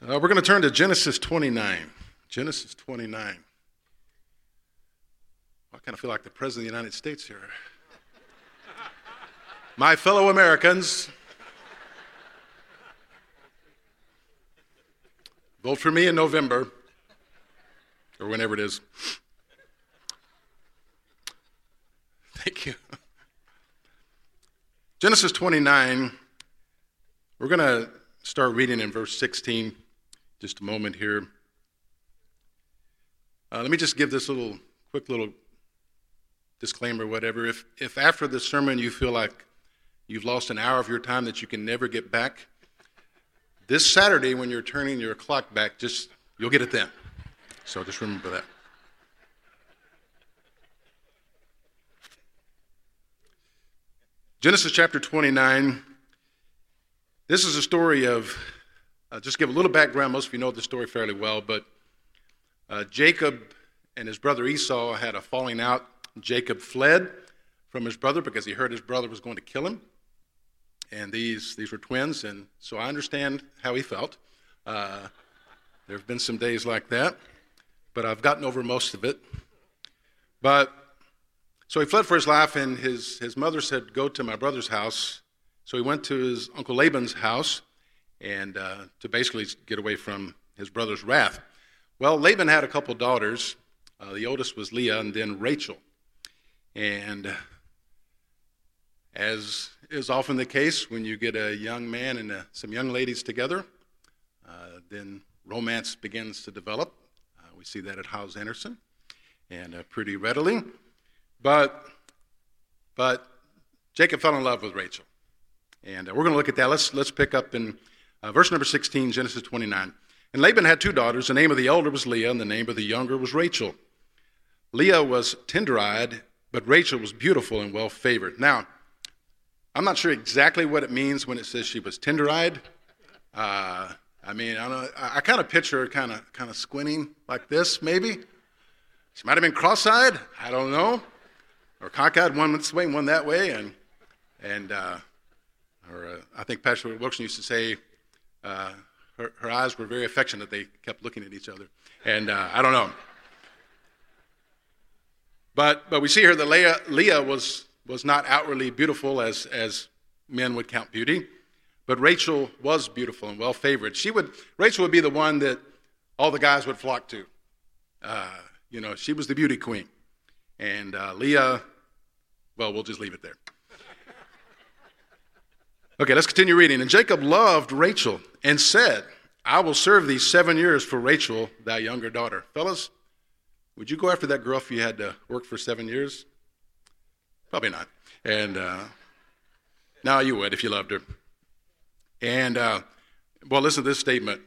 So we're going to turn to Genesis 29. Genesis 29. I kind of feel like the President of the United States here. My fellow Americans, vote for me in November, or whenever it is. Thank you. Genesis 29, we're going to start reading in verse 16, just a moment here. Uh, let me just give this little quick little disclaimer, whatever. If, if after the sermon you feel like you've lost an hour of your time that you can never get back, this Saturday when you're turning your clock back, just you'll get it then. So just remember that. Genesis chapter 29. This is a story of, uh, just give a little background. Most of you know the story fairly well, but uh, Jacob and his brother Esau had a falling out. Jacob fled from his brother because he heard his brother was going to kill him. And these, these were twins, and so I understand how he felt. Uh, there have been some days like that, but I've gotten over most of it. But so he fled for his life, and his, his mother said, Go to my brother's house. So he went to his uncle Laban's house and uh, to basically get away from his brother's wrath. Well, Laban had a couple daughters. Uh, the oldest was Leah, and then Rachel. And as is often the case when you get a young man and uh, some young ladies together, uh, then romance begins to develop. Uh, we see that at Hyles Anderson, and pretty readily. But, but Jacob fell in love with Rachel. And we're going to look at that. Let's, let's pick up in uh, verse number 16, Genesis 29. And Laban had two daughters. The name of the elder was Leah, and the name of the younger was Rachel. Leah was tender eyed, but Rachel was beautiful and well favored. Now, I'm not sure exactly what it means when it says she was tender eyed. Uh, I mean, I, I, I kind of picture her kind of kind of squinting like this, maybe. She might have been cross eyed. I don't know or cockeyed one this way and one that way, and and uh, or uh, I think Pastor Wilson used to say uh, her, her, eyes were very affectionate. They kept looking at each other, and uh, I don't know. But but we see here that Leah, Leah was was not outwardly beautiful as as men would count beauty, but Rachel was beautiful and well favored. She would Rachel would be the one that all the guys would flock to. Uh, you know, she was the beauty queen, and uh, Leah well, we'll just leave it there. Okay, let's continue reading. And Jacob loved Rachel and said, I will serve thee seven years for Rachel, thy younger daughter. Fellas, would you go after that girl if you had to work for seven years? Probably not. And uh, now you would if you loved her. And, uh, well, listen to this statement.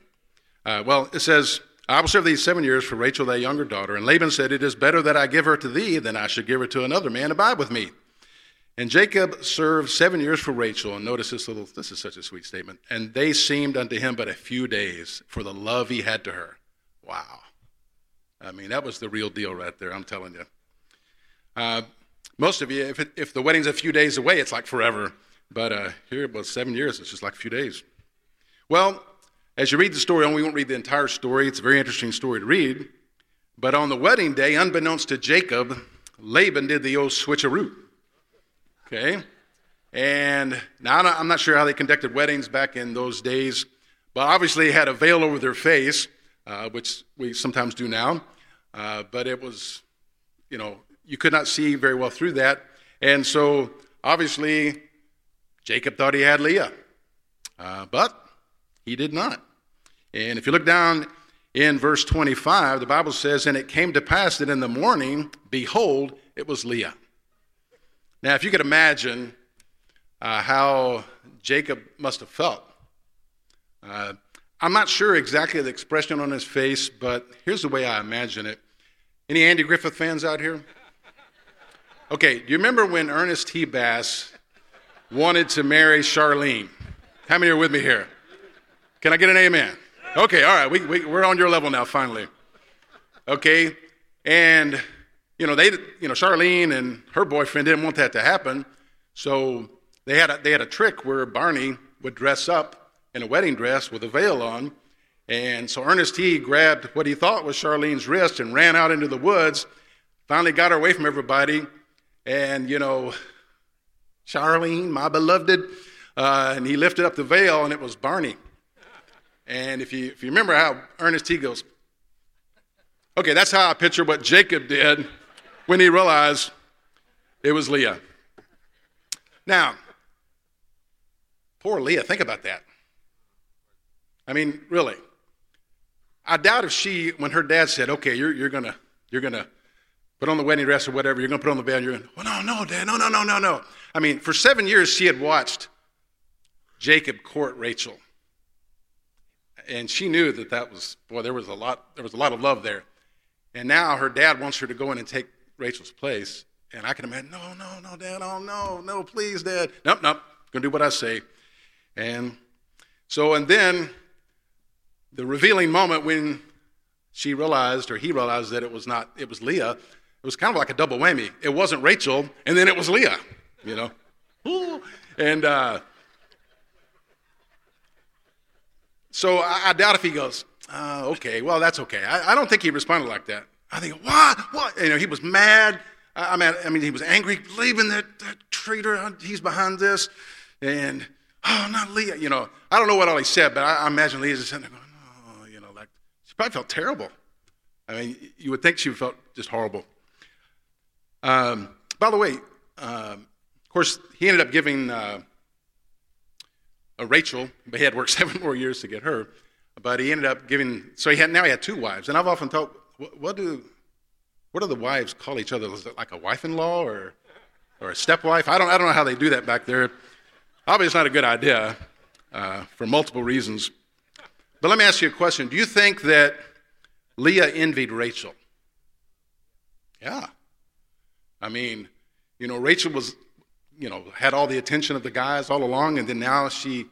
Uh, well, it says, I will serve thee seven years for Rachel, thy younger daughter. And Laban said, It is better that I give her to thee than I should give her to another man abide with me. And Jacob served seven years for Rachel. And notice this little, this is such a sweet statement. And they seemed unto him but a few days for the love he had to her. Wow. I mean, that was the real deal right there, I'm telling you. Uh, most of you, if, it, if the wedding's a few days away, it's like forever. But uh, here, about seven years, it's just like a few days. Well, as you read the story, we won't read the entire story. It's a very interesting story to read. But on the wedding day, unbeknownst to Jacob, Laban did the old switcheroo. Okay? And now I'm not sure how they conducted weddings back in those days, but obviously had a veil over their face, uh, which we sometimes do now. Uh, but it was, you know, you could not see very well through that. And so obviously, Jacob thought he had Leah. Uh, but he did not. And if you look down in verse 25, the Bible says, And it came to pass that in the morning, behold, it was Leah. Now, if you could imagine uh, how Jacob must have felt, uh, I'm not sure exactly the expression on his face, but here's the way I imagine it. Any Andy Griffith fans out here? Okay, do you remember when Ernest T. Bass wanted to marry Charlene? How many are with me here? Can I get an amen? Okay, all right, we, we, we're on your level now, finally. Okay, and you know they, you know, Charlene and her boyfriend didn't want that to happen, so they had a, they had a trick where Barney would dress up in a wedding dress with a veil on, And so Ernest T grabbed what he thought was Charlene's wrist and ran out into the woods, finally got her away from everybody. And, you know, Charlene, my beloved, uh, and he lifted up the veil, and it was Barney. And if you, if you remember how Ernest T goes, okay, that's how I picture what Jacob did when he realized it was Leah. Now, poor Leah, think about that. I mean, really. I doubt if she, when her dad said, okay, you're, you're going to you're gonna put on the wedding dress or whatever, you're going to put on the bed, you're going well, oh, no, no, Dad, no, no, no, no, no. I mean, for seven years, she had watched Jacob court Rachel. And she knew that that was, boy, there was a lot, there was a lot of love there. And now her dad wants her to go in and take Rachel's place. And I can imagine, no, no, no, Dad, oh, no, no, please, Dad. Nope, nope, to do what I say. And so, and then the revealing moment when she realized, or he realized that it was not, it was Leah, it was kind of like a double whammy. It wasn't Rachel, and then it was Leah, you know. And uh, so I, I, doubt if he goes, uh, okay, well, that's okay. I, I, don't think he responded like that. I think, what? What? You know, he was mad. I, mean, I mean, he was angry, believing that, that traitor, he's behind this. And, oh, not Leah. You know, I don't know what all he said, but I, I imagine Leah's just sitting there going, oh, you know, like, she probably felt terrible. I mean, you would think she felt just horrible. Um, by the way, um, of course, he ended up giving uh, Rachel, but he had worked seven more years to get her. But he ended up giving, so he had now he had two wives. And I've often thought, what, what do what do the wives call each other? Is it like a wife-in-law or or a stepwife? I don't I don't know how they do that back there. Obviously, it's not a good idea uh, for multiple reasons. But let me ask you a question. Do you think that Leah envied Rachel? Yeah. I mean, you know, Rachel was, you know, had all the attention of the guys all along, and then now she,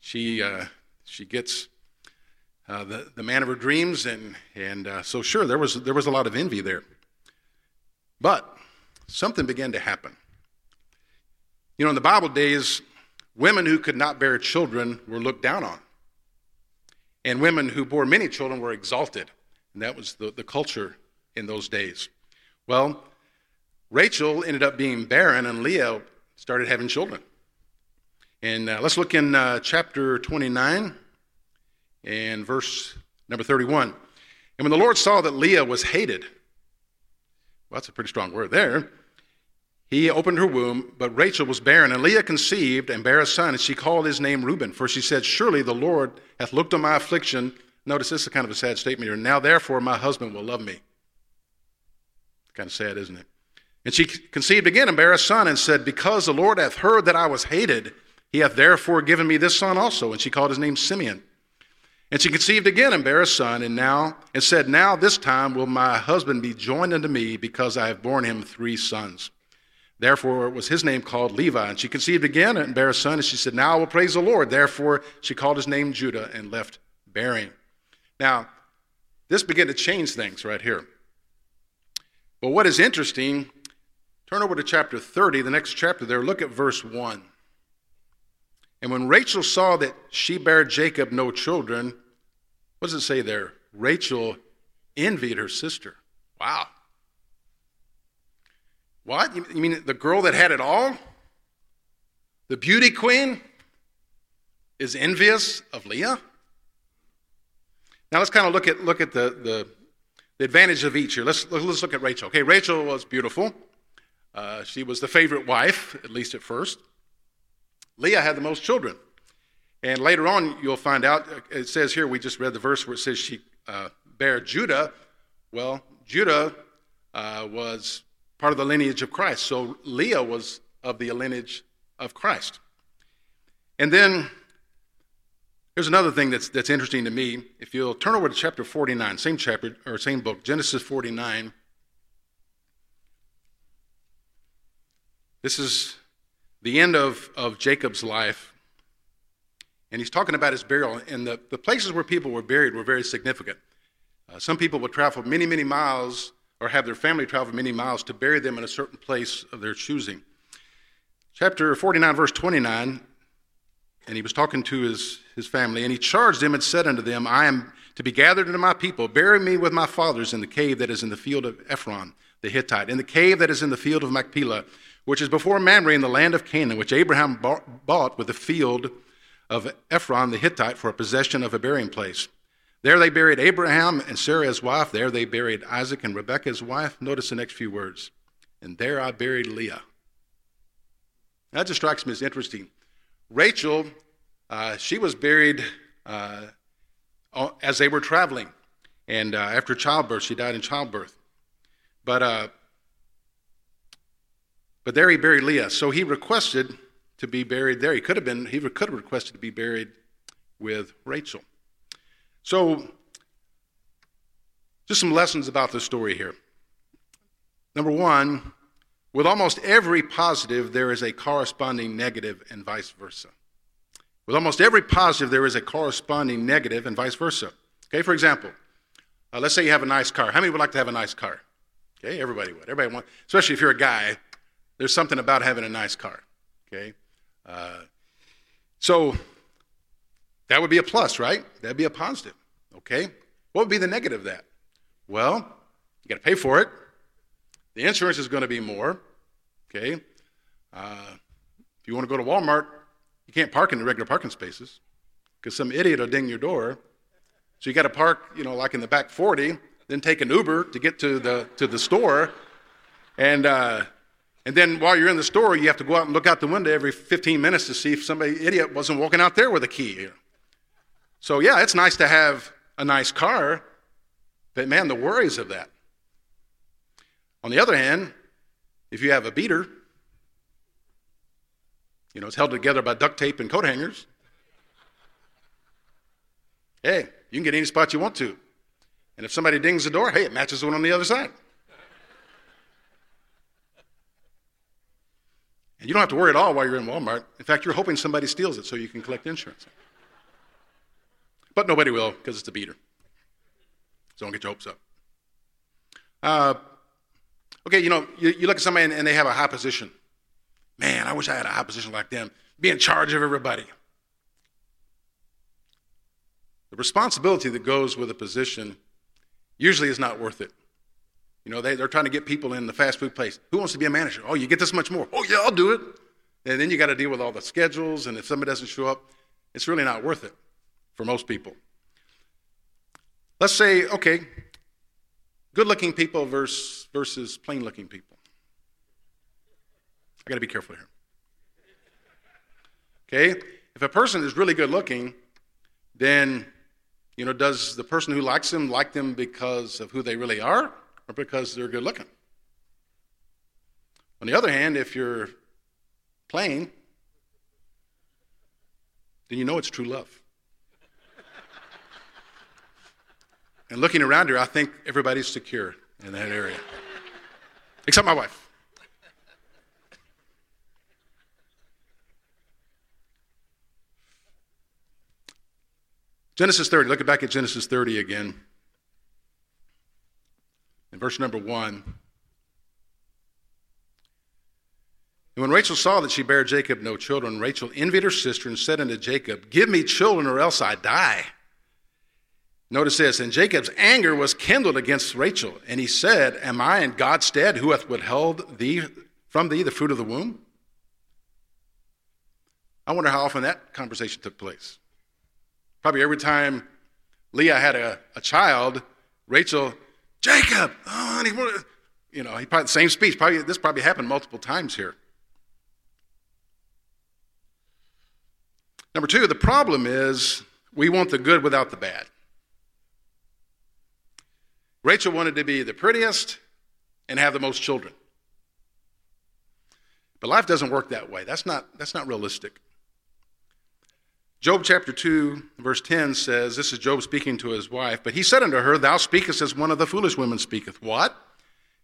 she, uh, she gets uh, the the man of her dreams, and and uh, so sure, there was there was a lot of envy there. But something began to happen. You know, in the Bible days, women who could not bear children were looked down on. And women who bore many children were exalted. And that was the, the culture in those days. Well, Rachel ended up being barren, and Leah started having children. And uh, let's look in uh, chapter 29 and verse number 31. And when the Lord saw that Leah was hated, well, that's a pretty strong word there. He opened her womb, but Rachel was barren, and Leah conceived and bare a son, and she called his name Reuben, for she said, Surely the Lord hath looked on my affliction. Notice this is kind of a sad statement here. Now therefore my husband will love me. Kind of sad, isn't it? And she conceived again and bare a son, and said, Because the Lord hath heard that I was hated, he hath therefore given me this son also. And she called his name Simeon. And she conceived again and bare a son, and now and said, Now this time will my husband be joined unto me, because I have borne him three sons. Therefore was his name called Levi. And she conceived again and bare a son, and she said, Now I will praise the Lord. Therefore she called his name Judah and left bearing. Now, this began to change things right here. But what is interesting, turn over to chapter 30, the next chapter there, look at verse 1. And when Rachel saw that she bare Jacob no children, what does it say there? Rachel envied her sister. Wow. What? You mean the girl that had it all? The beauty queen is envious of Leah? Now let's kind of look at, look at the, the, the advantage of each here. Let's, let's look at Rachel. Okay, Rachel was beautiful. Uh, she was the favorite wife, at least at first. Leah had the most children. And later on, you'll find out, it says here, we just read the verse where it says she uh, bare Judah. Well, Judah uh, was part of the lineage of Christ. So Leah was of the lineage of Christ. And then here's another thing that's, that's interesting to me. If you'll turn over to chapter 49, same chapter or same book, Genesis 49. This is the end of, of Jacob's life. And he's talking about his burial. And the, the places where people were buried were very significant. Uh, some people would travel many, many miles or have their family travel many miles to bury them in a certain place of their choosing. Chapter 49, verse 29 and he was talking to his, his family, and he charged them and said unto them, I am to be gathered unto my people. Bury me with my fathers in the cave that is in the field of Ephron the Hittite, in the cave that is in the field of Machpelah, which is before Mamre in the land of Canaan, which Abraham bought with the field of Ephron the Hittite for a possession of a burying place. There they buried Abraham and Sarah his wife. There they buried Isaac and Rebekah his wife. Notice the next few words. And there I buried Leah. That just strikes me as interesting. Rachel, uh, she was buried uh, as they were traveling. And uh, after childbirth, she died in childbirth. But, uh, but there he buried Leah. So he requested to be buried there. He could have been, he could have requested to be buried with Rachel. So, just some lessons about the story here. Number one, with almost every positive, there is a corresponding negative, and vice versa. With almost every positive, there is a corresponding negative, and vice versa. Okay, for example, uh, let's say you have a nice car. How many would like to have a nice car? Okay, everybody would. Everybody wants, especially if you're a guy. There's something about having a nice car. Okay, uh, so that would be a plus, right? That'd be a positive. Okay, what would be the negative of that? Well, you got to pay for it. The insurance is going to be more. Okay, uh, if you want to go to Walmart, you can't park in the regular parking spaces because some idiot will ding your door. So you got to park, you know, like in the back 40 then take an Uber to get to the, to the store. And, uh, and then while you're in the store, you have to go out and look out the window every 15 minutes to see if somebody idiot wasn't walking out there with a key. So, yeah, it's nice to have a nice car, but man, the worries of that. On the other hand, if you have a beater, you know, it's held together by duct tape and coat hangers. Hey, you can get any spot you want to. And if somebody dings the door, hey, it matches the one on the other side. And you don't have to worry at all while you're in Walmart. In fact, you're hoping somebody steals it so you can collect insurance. But nobody will because it's a beater. So don't get your hopes up. Uh, okay, you know, you, you look at somebody and, and they have a high position. Man, I wish I had a high position like them, be in charge of everybody. The responsibility that goes with a position usually is not worth it. You know, they, they're trying to get people in the fast food place. Who wants to be a manager? Oh, you get this much more. Oh, yeah, I'll do it. And then you got to deal with all the schedules, and if somebody doesn't show up, it's really not worth it for most people. Let's say, okay, good looking people versus, versus plain looking people. I got to be careful here. Okay? If a person is really good looking, then you know, does the person who likes them like them because of who they really are or because they're good looking? On the other hand, if you're plain, then you know it's true love. and looking around here, I think everybody's secure in that area, except my wife. Genesis 30, look back at Genesis 30 again. In verse number 1. And when Rachel saw that she bare Jacob no children, Rachel envied her sister and said unto Jacob, Give me children or else I die. Notice this, and Jacob's anger was kindled against Rachel, and he said, Am I in God's stead who hath withheld thee from thee the fruit of the womb? I wonder how often that conversation took place. Probably every time Leah had a, a child, Rachel, Jacob, oh, honey, you know, he probably the same speech. Probably this probably happened multiple times here. Number two, the problem is we want the good without the bad. Rachel wanted to be the prettiest and have the most children. But life doesn't work that way. That's not, that's not realistic. Job chapter 2, verse 10 says, This is Job speaking to his wife, but he said unto her, Thou speakest as one of the foolish women speaketh. What?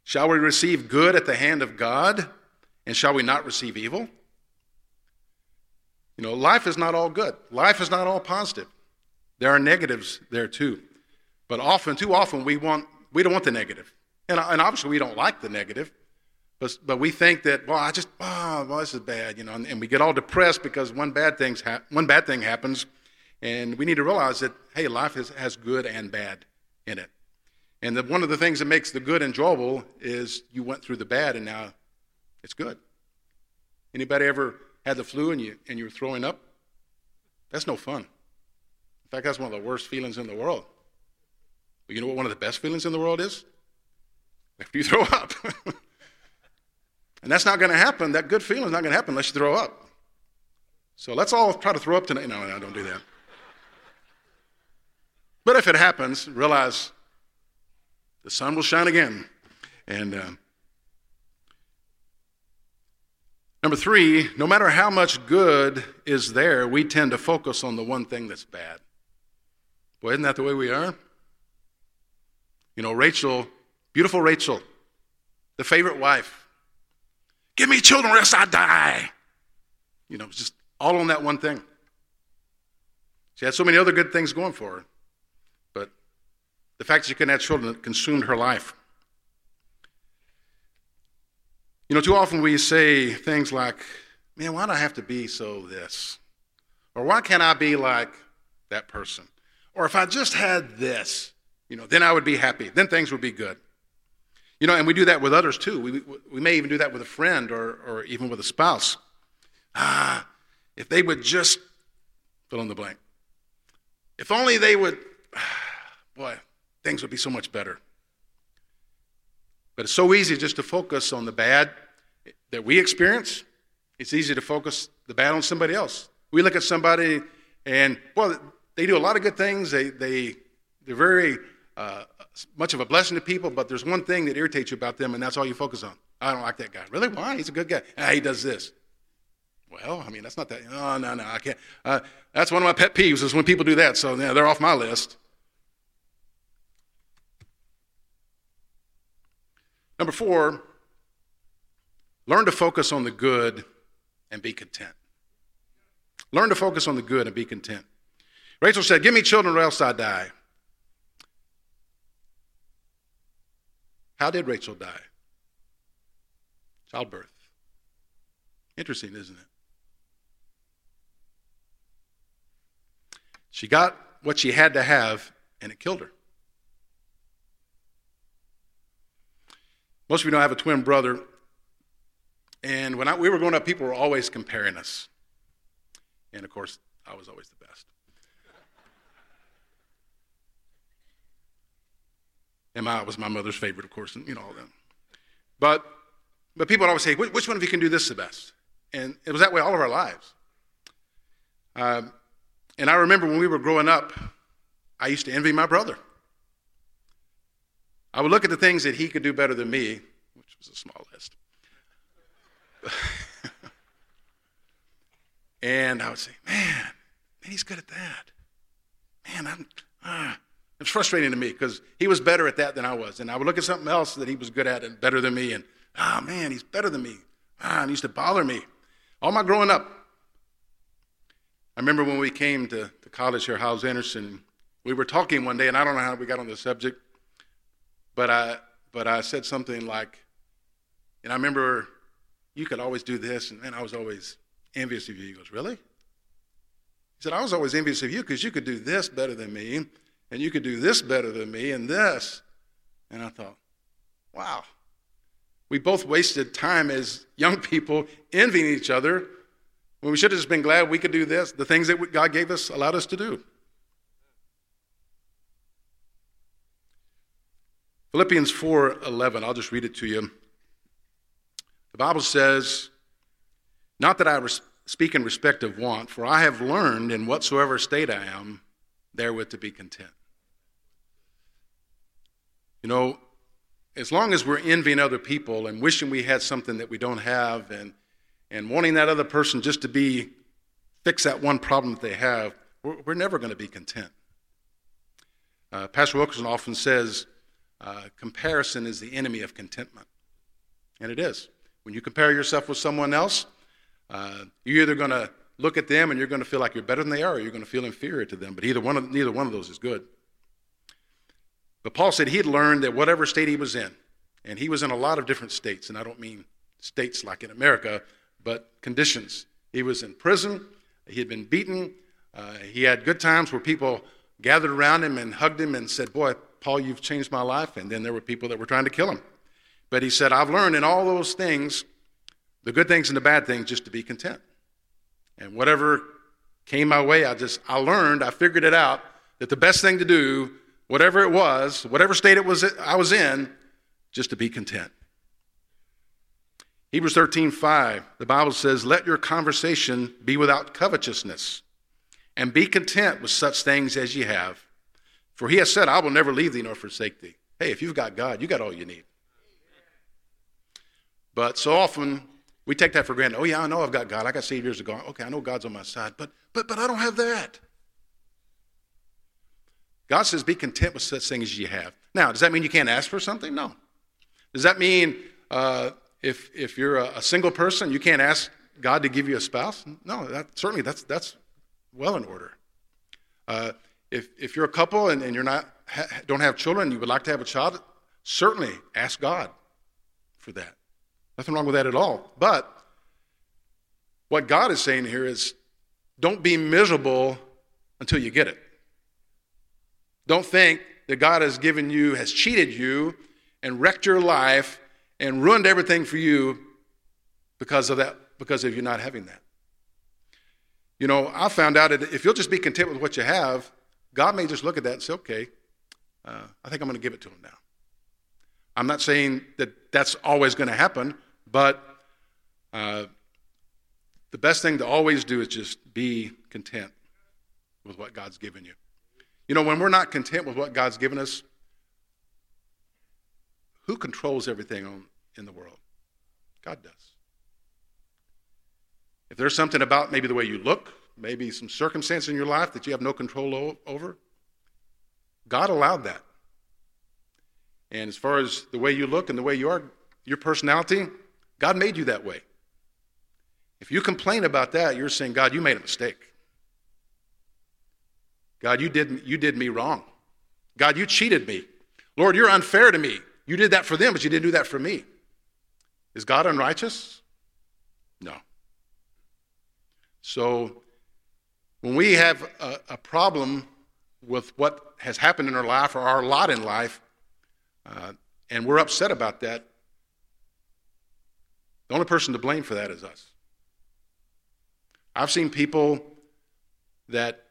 Shall we receive good at the hand of God, and shall we not receive evil? You know, life is not all good. Life is not all positive. There are negatives there too. But often, too often, we want we don't want the negative. And, and obviously we don't like the negative. But, but we think that, well, I just, oh, oh, well, this is bad, you know, and, and we get all depressed because one bad, thing's ha- one bad thing happens. And we need to realize that, hey, life has, has good and bad in it. And one of the things that makes the good enjoyable is you went through the bad and now it's good. Anybody ever had the flu and you, and you were throwing up? That's no fun. In fact, that's one of the worst feelings in the world. But you know what one of the best feelings in the world is? After you throw up. and that's not going to happen. That good feeling is not going to happen unless you throw up. So let's all try to throw up tonight. No, no, don't do that. But if it happens, realize the sun will shine again. And uh, number three, no matter how much good is there, we tend to focus on the one thing that's bad. Boy, isn't that the way we are? You know, Rachel, beautiful Rachel, the favorite wife. Give me children, or else I die. You know, just all on that one thing. She had so many other good things going for her. But the fact that she couldn't have children consumed her life. You know, too often we say things like, man, why do I have to be so this? Or why can't I be like that person? Or if I just had this, you know, then I would be happy. Then things would be good. You know, and we do that with others too. We, we may even do that with a friend or, or even with a spouse. Ah, if they would just fill in the blank. If only they would, boy, things would be so much better. But it's so easy just to focus on the bad that we experience. It's easy to focus the bad on somebody else. We look at somebody and, well, they do a lot of good things. They, they, they're very uh, much of a blessing to people, but there's one thing that irritates you about them, and that's all you focus on. I don't like that guy. Really? Why? He's a good guy. Ah, he does this. Well, I mean, that's not that. Oh, no, no, I can't. Uh, that's one of my pet peeves is when people do that. So yeah, they're off my list. Number four, learn to focus on the good and be content. Learn to focus on the good and be content. Rachel said, Give me children or else I die. How did Rachel die? Childbirth. Interesting, isn't it? She got what she had to have, and it killed her. Most of you know I have a twin brother, and when I, we were growing up, people were always comparing us. And of course, I was always the best. And I was my mother's favorite, of course, and you know all that. But, but people would always say, which one of you can do this the best? And it was that way all of our lives. Um, and I remember when we were growing up, I used to envy my brother. I would look at the things that he could do better than me, which was a small list. and I would say, man, man, he's good at that. Man, I'm, ah. It's frustrating to me because he was better at that than I was. And I would look at something else that he was good at and better than me, and, ah, oh, man, he's better than me. Ah, it used to bother me. All my growing up. I remember when we came to, to college here, Hyles Anderson, we were talking one day, and I don't know how we got on the subject, but I, but I said something like, and I remember you could always do this, and, man, I was always envious of you. He goes, Really? He said, I was always envious of you because you could do this better than me, and you could do this better than me, and this. And I thought, wow. We both wasted time as young people envying each other when we should have just been glad we could do this, the things that God gave us, allowed us to do. Philippians 4:11, I'll just read it to you. The Bible says, "Not that I speak in respect of want, for I have learned in whatsoever state I am therewith to be content." You know, as long as we're envying other people and wishing we had something that we don't have and and wanting that other person just to be fix that one problem that they have, we're, we're never going to be content. Uh, Pastor Wilkerson often says, uh, comparison is the enemy of contentment. And it is. When you compare yourself with someone else, uh, you're either going to look at them and you're going to feel like you're better than they are, or you're going to feel inferior to them. But either one of, neither one of those is good. But Paul said he had learned that whatever state he was in, and he was in a lot of different states, and I don't mean states like in America, but conditions. He was in prison, he had been beaten, uh, he had good times where people gathered around him and hugged him and said, Boy, Paul, you've changed my life. And then there were people that were trying to kill him. But he said, I've learned in all those things, the good things and the bad things, just to be content. And whatever came my way, I just, I learned, I figured it out that the best thing to do, whatever it was, whatever state it was I was in, just to be content. Hebrews 13, 5, the Bible says, Let your conversation be without covetousness, and be content with such things as ye have. For he has said, I will never leave thee nor forsake thee. Hey, if you've got God, you got all you need. But so often we take that for granted. Oh yeah, I know I've got God. I got saved years ago. Okay, I know God's on my side, but but but I don't have that. God says, be content with such things as you have. Now, does that mean you can't ask for something? No. Does that mean uh, if if you're a, a, single person, you can't ask God to give you a spouse? No, that, certainly that's that's well in order. Uh, if, if you're a couple and, and you're not, ha, don't have children, you would like to have a child, certainly ask God for that. Nothing wrong with that at all. But what God is saying here is don't be miserable until you get it. Don't think that God has given you, has cheated you, and wrecked your life and ruined everything for you because of that, because of you not having that. You know, I found out that if you'll just be content with what you have, God may just look at that and say, okay, uh, I think I'm going to give it to him now. I'm not saying that that's always going to happen, but uh, the best thing to always do is just be content with what God's given you. You know, when we're not content with what God's given us, who controls everything on, in the world? God does. If there's something about maybe the way you look, maybe some circumstance in your life that you have no control over. God allowed that. And as far as the way you look and the way you are, your personality, God made you that way. If you complain about that, you're saying, God, you made a mistake. God, you did, you did me wrong. God, you cheated me. Lord, you're unfair to me. You did that for them, but you didn't do that for me. Is God unrighteous? No. So when we have a, a problem with what has happened in our life or our lot in life, uh, and we're upset about that, the only person to blame for that is us. I've seen people that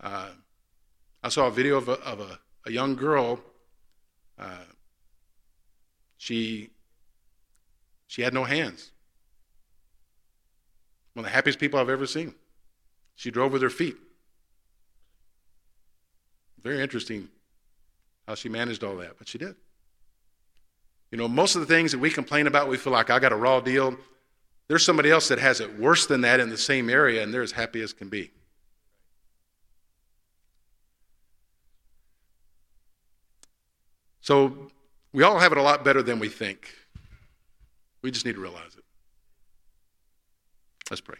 uh, I saw a video of a, of a, a young girl. Uh, she she had no hands. One of the happiest people I've ever seen. She drove with her feet. Very interesting how she managed all that, but she did. You know, most of the things that we complain about, we feel like I got a raw deal. There's somebody else that has it worse than that in the same area, and they're as happy as can be. So we all have it a lot better than we think. We just need to realize it. Let's pray.